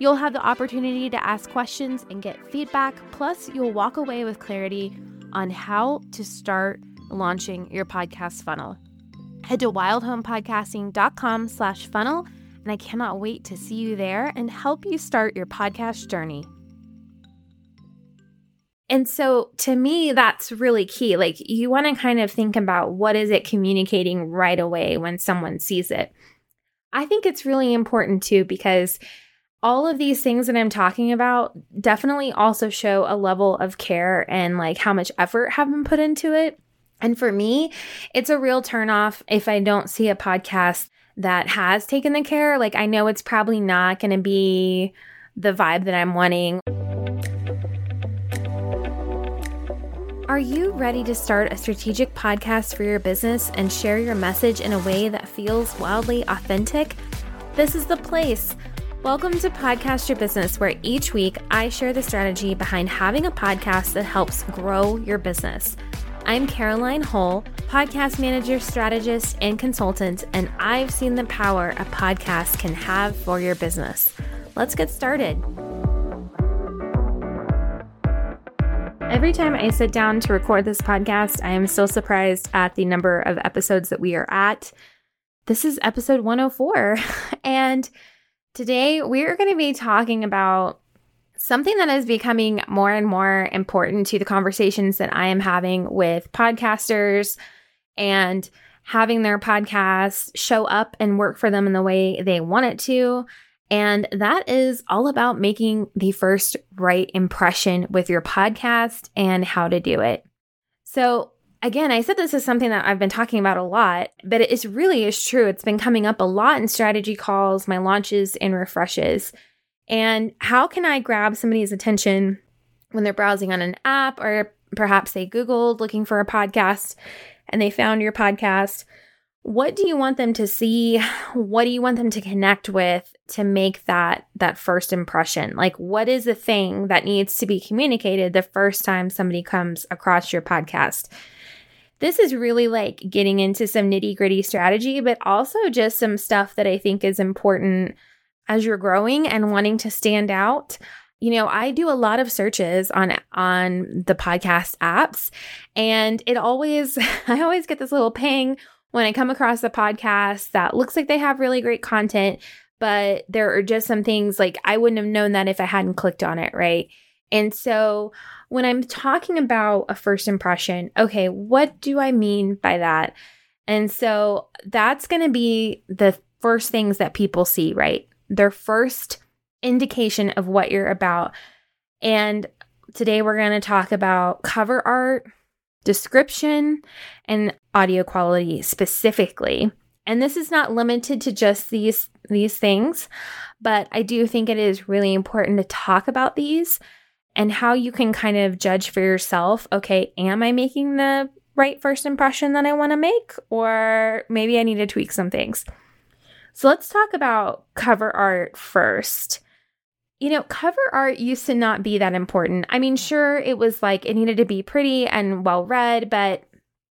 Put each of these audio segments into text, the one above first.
You'll have the opportunity to ask questions and get feedback, plus, you'll walk away with clarity on how to start launching your podcast funnel. Head to wildhomepodcasting.com slash funnel, and I cannot wait to see you there and help you start your podcast journey. And so to me, that's really key. Like you want to kind of think about what is it communicating right away when someone sees it. I think it's really important too because all of these things that I'm talking about definitely also show a level of care and like how much effort have been put into it. And for me, it's a real turnoff if I don't see a podcast that has taken the care. Like, I know it's probably not going to be the vibe that I'm wanting. Are you ready to start a strategic podcast for your business and share your message in a way that feels wildly authentic? This is the place. Welcome to Podcast Your Business, where each week I share the strategy behind having a podcast that helps grow your business. I'm Caroline Hull, podcast manager, strategist, and consultant, and I've seen the power a podcast can have for your business. Let's get started. Every time I sit down to record this podcast, I am still surprised at the number of episodes that we are at. This is episode 104, and Today, we're going to be talking about something that is becoming more and more important to the conversations that I am having with podcasters and having their podcasts show up and work for them in the way they want it to. And that is all about making the first right impression with your podcast and how to do it. So, again, I said this is something that I've been talking about a lot, but it is really is true. It's been coming up a lot in strategy calls, my launches and refreshes. And how can I grab somebody's attention when they're browsing on an app or perhaps they Googled looking for a podcast and they found your podcast? What do you want them to see? What do you want them to connect with to make that that first impression? Like what is the thing that needs to be communicated the first time somebody comes across your podcast? This is really like getting into some nitty gritty strategy, but also just some stuff that I think is important as you're growing and wanting to stand out. You know, I do a lot of searches on on the podcast apps and it always I always get this little ping when I come across a podcast that looks like they have really great content, but there are just some things like I wouldn't have known that if I hadn't clicked on it, right? And so when I'm talking about a first impression, okay, what do I mean by that? And so that's going to be the first things that people see, right? Their first indication of what you're about. And today we're going to talk about cover art, description, and audio quality specifically. And this is not limited to just these these things, but I do think it is really important to talk about these and how you can kind of judge for yourself okay, am I making the right first impression that I want to make? Or maybe I need to tweak some things. So let's talk about cover art first. You know, cover art used to not be that important. I mean, sure, it was like it needed to be pretty and well read, but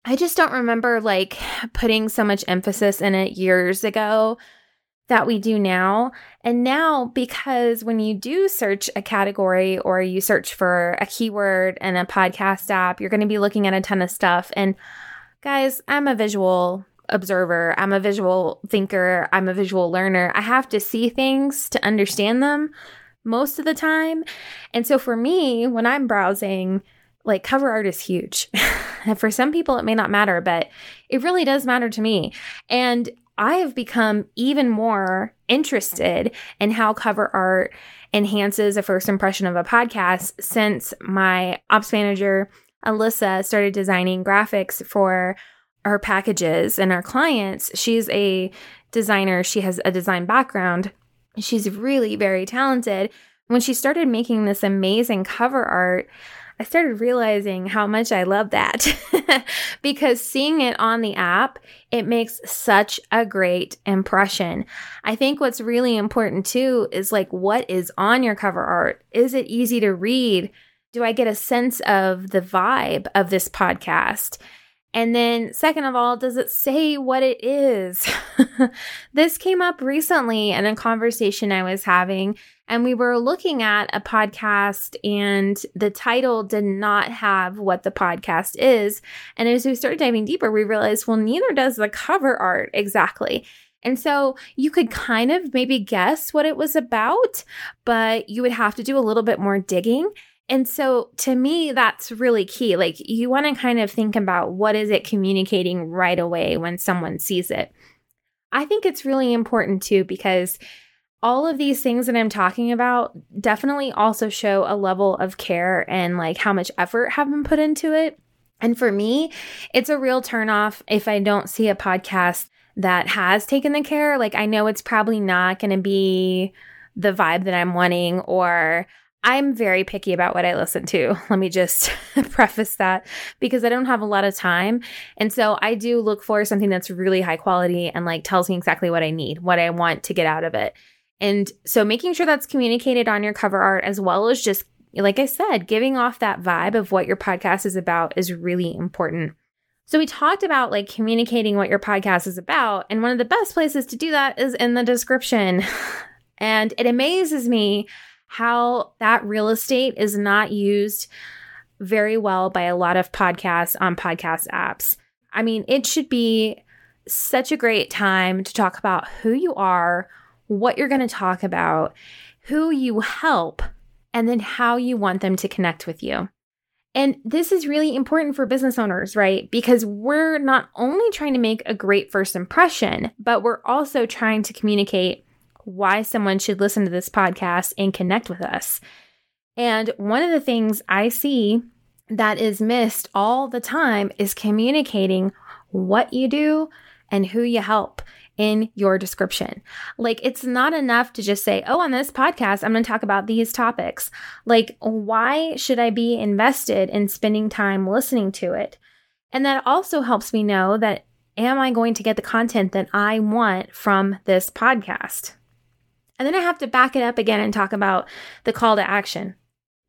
I just don't remember like putting so much emphasis in it years ago that we do now. And now, because when you do search a category or you search for a keyword in a podcast app, you're going to be looking at a ton of stuff. And guys, I'm a visual observer, I'm a visual thinker, I'm a visual learner. I have to see things to understand them most of the time. And so for me, when I'm browsing, like cover art is huge. for some people, it may not matter, but it really does matter to me. And I have become even more interested in how cover art enhances a first impression of a podcast since my ops manager, Alyssa, started designing graphics for her packages and our clients. She's a designer, she has a design background. She's really very talented, When she started making this amazing cover art, I started realizing how much I love that because seeing it on the app, it makes such a great impression. I think what's really important too is like what is on your cover art? Is it easy to read? Do I get a sense of the vibe of this podcast? And then, second of all, does it say what it is? this came up recently in a conversation I was having, and we were looking at a podcast, and the title did not have what the podcast is. And as we started diving deeper, we realized, well, neither does the cover art exactly. And so you could kind of maybe guess what it was about, but you would have to do a little bit more digging. And so to me, that's really key. Like you want to kind of think about what is it communicating right away when someone sees it. I think it's really important too because all of these things that I'm talking about definitely also show a level of care and like how much effort have been put into it. And for me, it's a real turnoff if I don't see a podcast that has taken the care. Like I know it's probably not going to be the vibe that I'm wanting or I'm very picky about what I listen to. Let me just preface that because I don't have a lot of time. And so I do look for something that's really high quality and like tells me exactly what I need, what I want to get out of it. And so making sure that's communicated on your cover art as well as just, like I said, giving off that vibe of what your podcast is about is really important. So we talked about like communicating what your podcast is about. And one of the best places to do that is in the description. And it amazes me how that real estate is not used very well by a lot of podcasts on podcast apps. I mean, it should be such a great time to talk about who you are, what you're going to talk about, who you help, and then how you want them to connect with you. And this is really important for business owners, right? Because we're not only trying to make a great first impression, but we're also trying to communicate why someone should listen to this podcast and connect with us. And one of the things I see that is missed all the time is communicating what you do and who you help in your description. Like, it's not enough to just say, oh, on this podcast, I'm going to talk about these topics. Like, why should I be invested in spending time listening to it? And that also helps me know that am I going to get the content that I want from this podcast? And then I have to back it up again and talk about the call to action.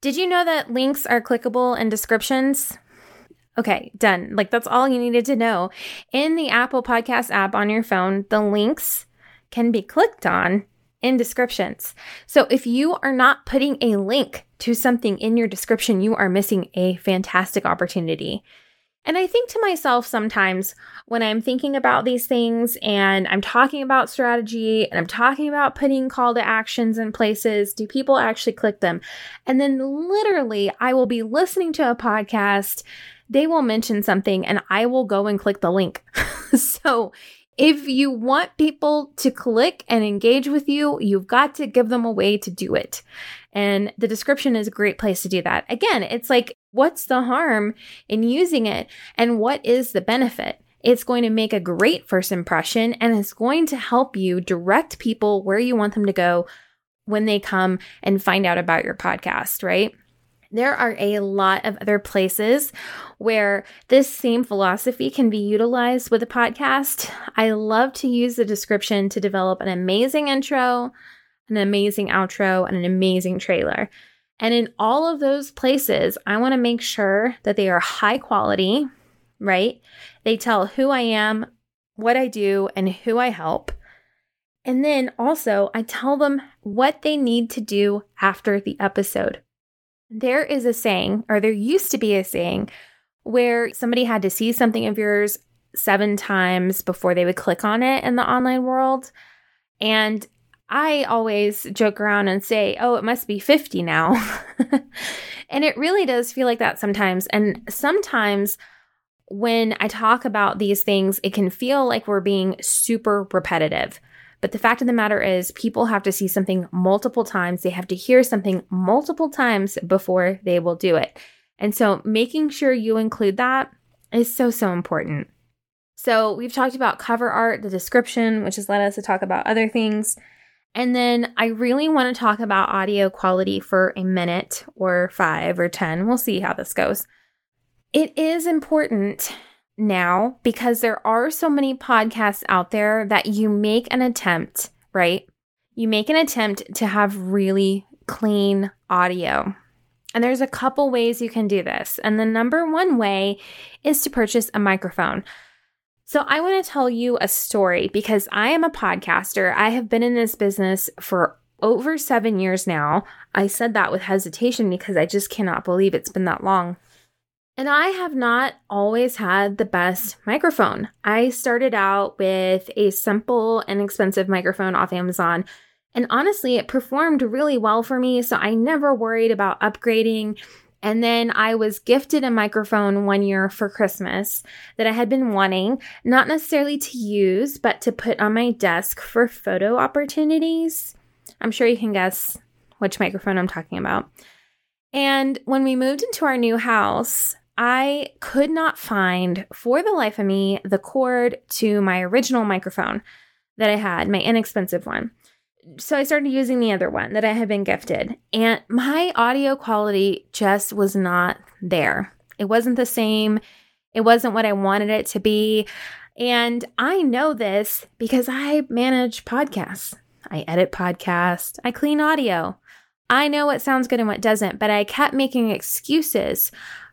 Did you know that links are clickable in descriptions? Okay, done. Like that's all you needed to know. In the Apple Podcast app on your phone, the links can be clicked on in descriptions. So if you are not putting a link to something in your description, you are missing a fantastic opportunity. And I think to myself sometimes when I'm thinking about these things and I'm talking about strategy and I'm talking about putting call to actions in places, do people actually click them? And then literally, I will be listening to a podcast, they will mention something, and I will go and click the link. so if you want people to click and engage with you, you've got to give them a way to do it. And the description is a great place to do that. Again, it's like, what's the harm in using it and what is the benefit? It's going to make a great first impression and it's going to help you direct people where you want them to go when they come and find out about your podcast, right? There are a lot of other places where this same philosophy can be utilized with a podcast. I love to use the description to develop an amazing intro, an amazing outro, and an amazing trailer. And in all of those places, I want to make sure that they are high quality, right? They tell who I am, what I do, and who I help. And then also, I tell them what they need to do after the episode. There is a saying, or there used to be a saying, where somebody had to see something of yours seven times before they would click on it in the online world. And I always joke around and say, oh, it must be 50 now. and it really does feel like that sometimes. And sometimes when I talk about these things, it can feel like we're being super repetitive. But the fact of the matter is, people have to see something multiple times. They have to hear something multiple times before they will do it. And so making sure you include that is so, so important. So we've talked about cover art, the description, which has led us to talk about other things. And then I really want to talk about audio quality for a minute or five or 10. We'll see how this goes. It is important now because there are so many podcasts out there that you make an attempt, right? You make an attempt to have really clean audio. And there's a couple ways you can do this. And the number one way is to purchase a microphone. So, I want to tell you a story because I am a podcaster. I have been in this business for over seven years now. I said that with hesitation because I just cannot believe it's been that long. And I have not always had the best microphone. I started out with a simple, and inexpensive microphone off Amazon. And honestly, it performed really well for me. So I never worried about upgrading. And then I was gifted a microphone one year for Christmas that I had been wanting, not necessarily to use, but to put on my desk for photo opportunities. I'm sure you can guess which microphone I'm talking about. And when we moved into our new house, I could not find for the life of me the cord to my original microphone that I had, my inexpensive one so I started using the other one that I had been gifted, and my audio quality just was not there. It wasn't the same. It wasn't what I wanted it to be. And I know this because I manage podcasts. I edit podcasts, I clean audio. I know what sounds good and what doesn't, but I kept making excuses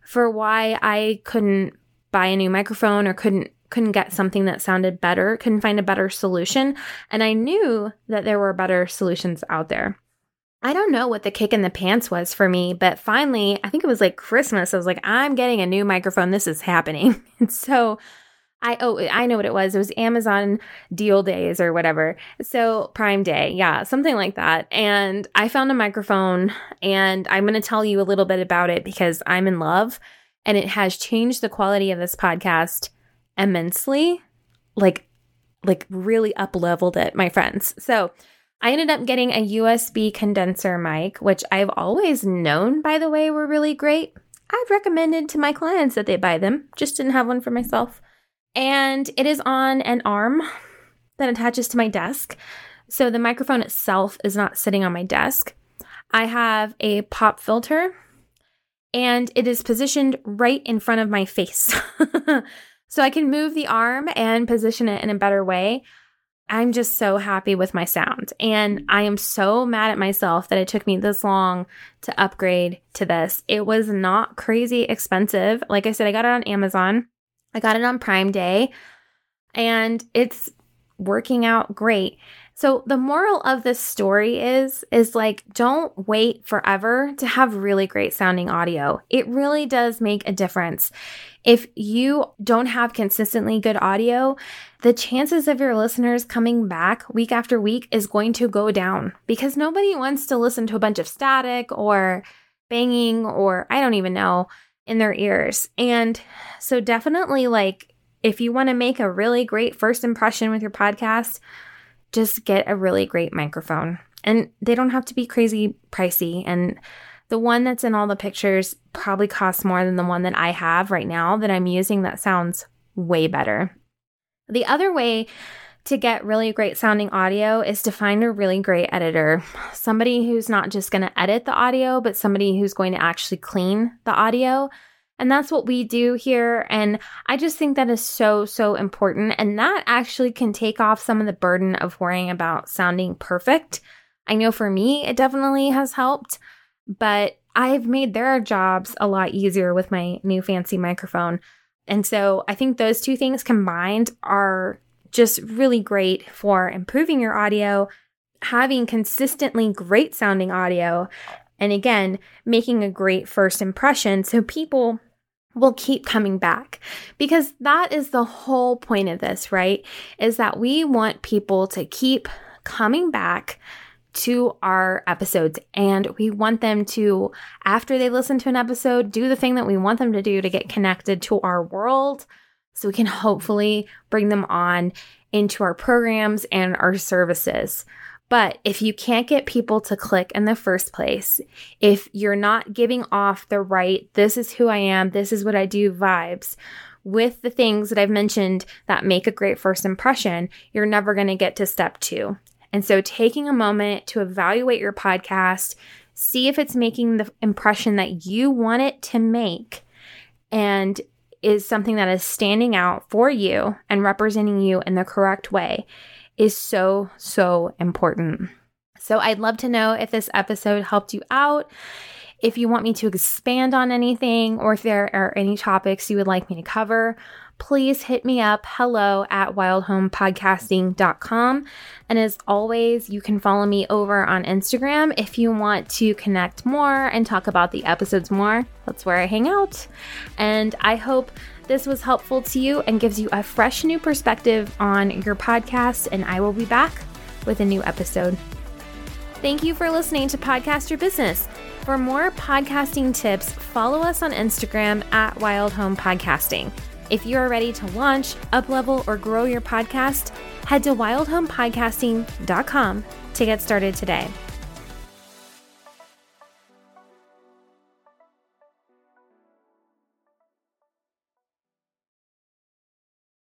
for why I couldn't buy a new microphone or couldn't couldn't get something that sounded better, couldn't find a better solution. And I knew that there were better solutions out there. I don't know what the kick in the pants was for me, but finally, I think it was like Christmas. I was like, I'm getting a new microphone. This is happening. And so I oh I know what it was. It was Amazon deal days or whatever. So Prime Day, yeah, something like that. And I found a microphone and I'm going to tell you a little bit about it because I'm in love and it has changed the quality of this podcast immensely, like like really up leveled it, my friends. So I ended up getting a USB condenser mic, which I've always known, by the way, were really great. I've recommended to my clients that they buy them, just didn't have one for myself. And it is on an arm that attaches to my desk. So the microphone itself is not sitting on my desk. I have a pop filter and it is positioned right in front of my face. So I can move the arm and position it in a better way. I'm just so happy with my sound. And I am so mad at myself that it took me this long to upgrade to this. It was not crazy expensive. Like I said, I got it on Amazon, I got it on Prime Day, and it's working out great. So the moral of this story is is like don't wait forever to have really great sounding audio. It really does make a difference. If you don't have consistently good audio, the chances of your listeners coming back week after week is going to go down because nobody wants to listen to a bunch of static or banging or I don't even know in their ears. And so definitely like if you want to make a really great first impression with your podcast, just get a really great microphone. And they don't have to be crazy pricey. And the one that's in all the pictures probably costs more than the one that I have right now that I'm using that sounds way better. The other way to get really great sounding audio is to find a really great editor. Somebody who's not just going to edit the audio, but somebody who's going to actually clean the audio. And that's what we do here. And I just think that is so, so important. And that actually can take off some of the burden of worrying about sounding perfect. I know for me, it definitely has helped, but I've made their jobs a lot easier with my new fancy microphone. And so I think those two things combined are just really great for improving your audio, having consistently great sounding audio, and again, making a great first impression so people will keep coming back because that is the whole point of this, right? Is that we want people to keep coming back to our episodes and we want them to after they listen to an episode do the thing that we want them to do to get connected to our world so we can hopefully bring them on into our programs and our services but if you can't get people to click in the first place, if you're not giving off the right, this is who I am, this is what I do vibes with the things that I've mentioned that make a great first impression, you're never going to get to step two. And so, taking a moment to evaluate your podcast, see if it's making the impression that you want it to make, and is something that is standing out for you and representing you in the correct way is so, so important. So, I'd love to know if this episode helped you out. If you want me to expand on anything or if there are any topics you would like me to cover, please hit me up hello at wildhomepodcasting.com. And as always, you can follow me over on Instagram if you want to connect more and talk about the episodes more. That's where I hang out. And I hope this was helpful to you and gives you a fresh new perspective on your podcast. And I will be back with a new episode. Thank you for listening to Podcast Your Business. For more podcasting tips, follow us on Instagram at Wild Home Podcasting. If you are ready to launch, uplevel, or grow your podcast, head to wildhomepodcasting.com to get started today.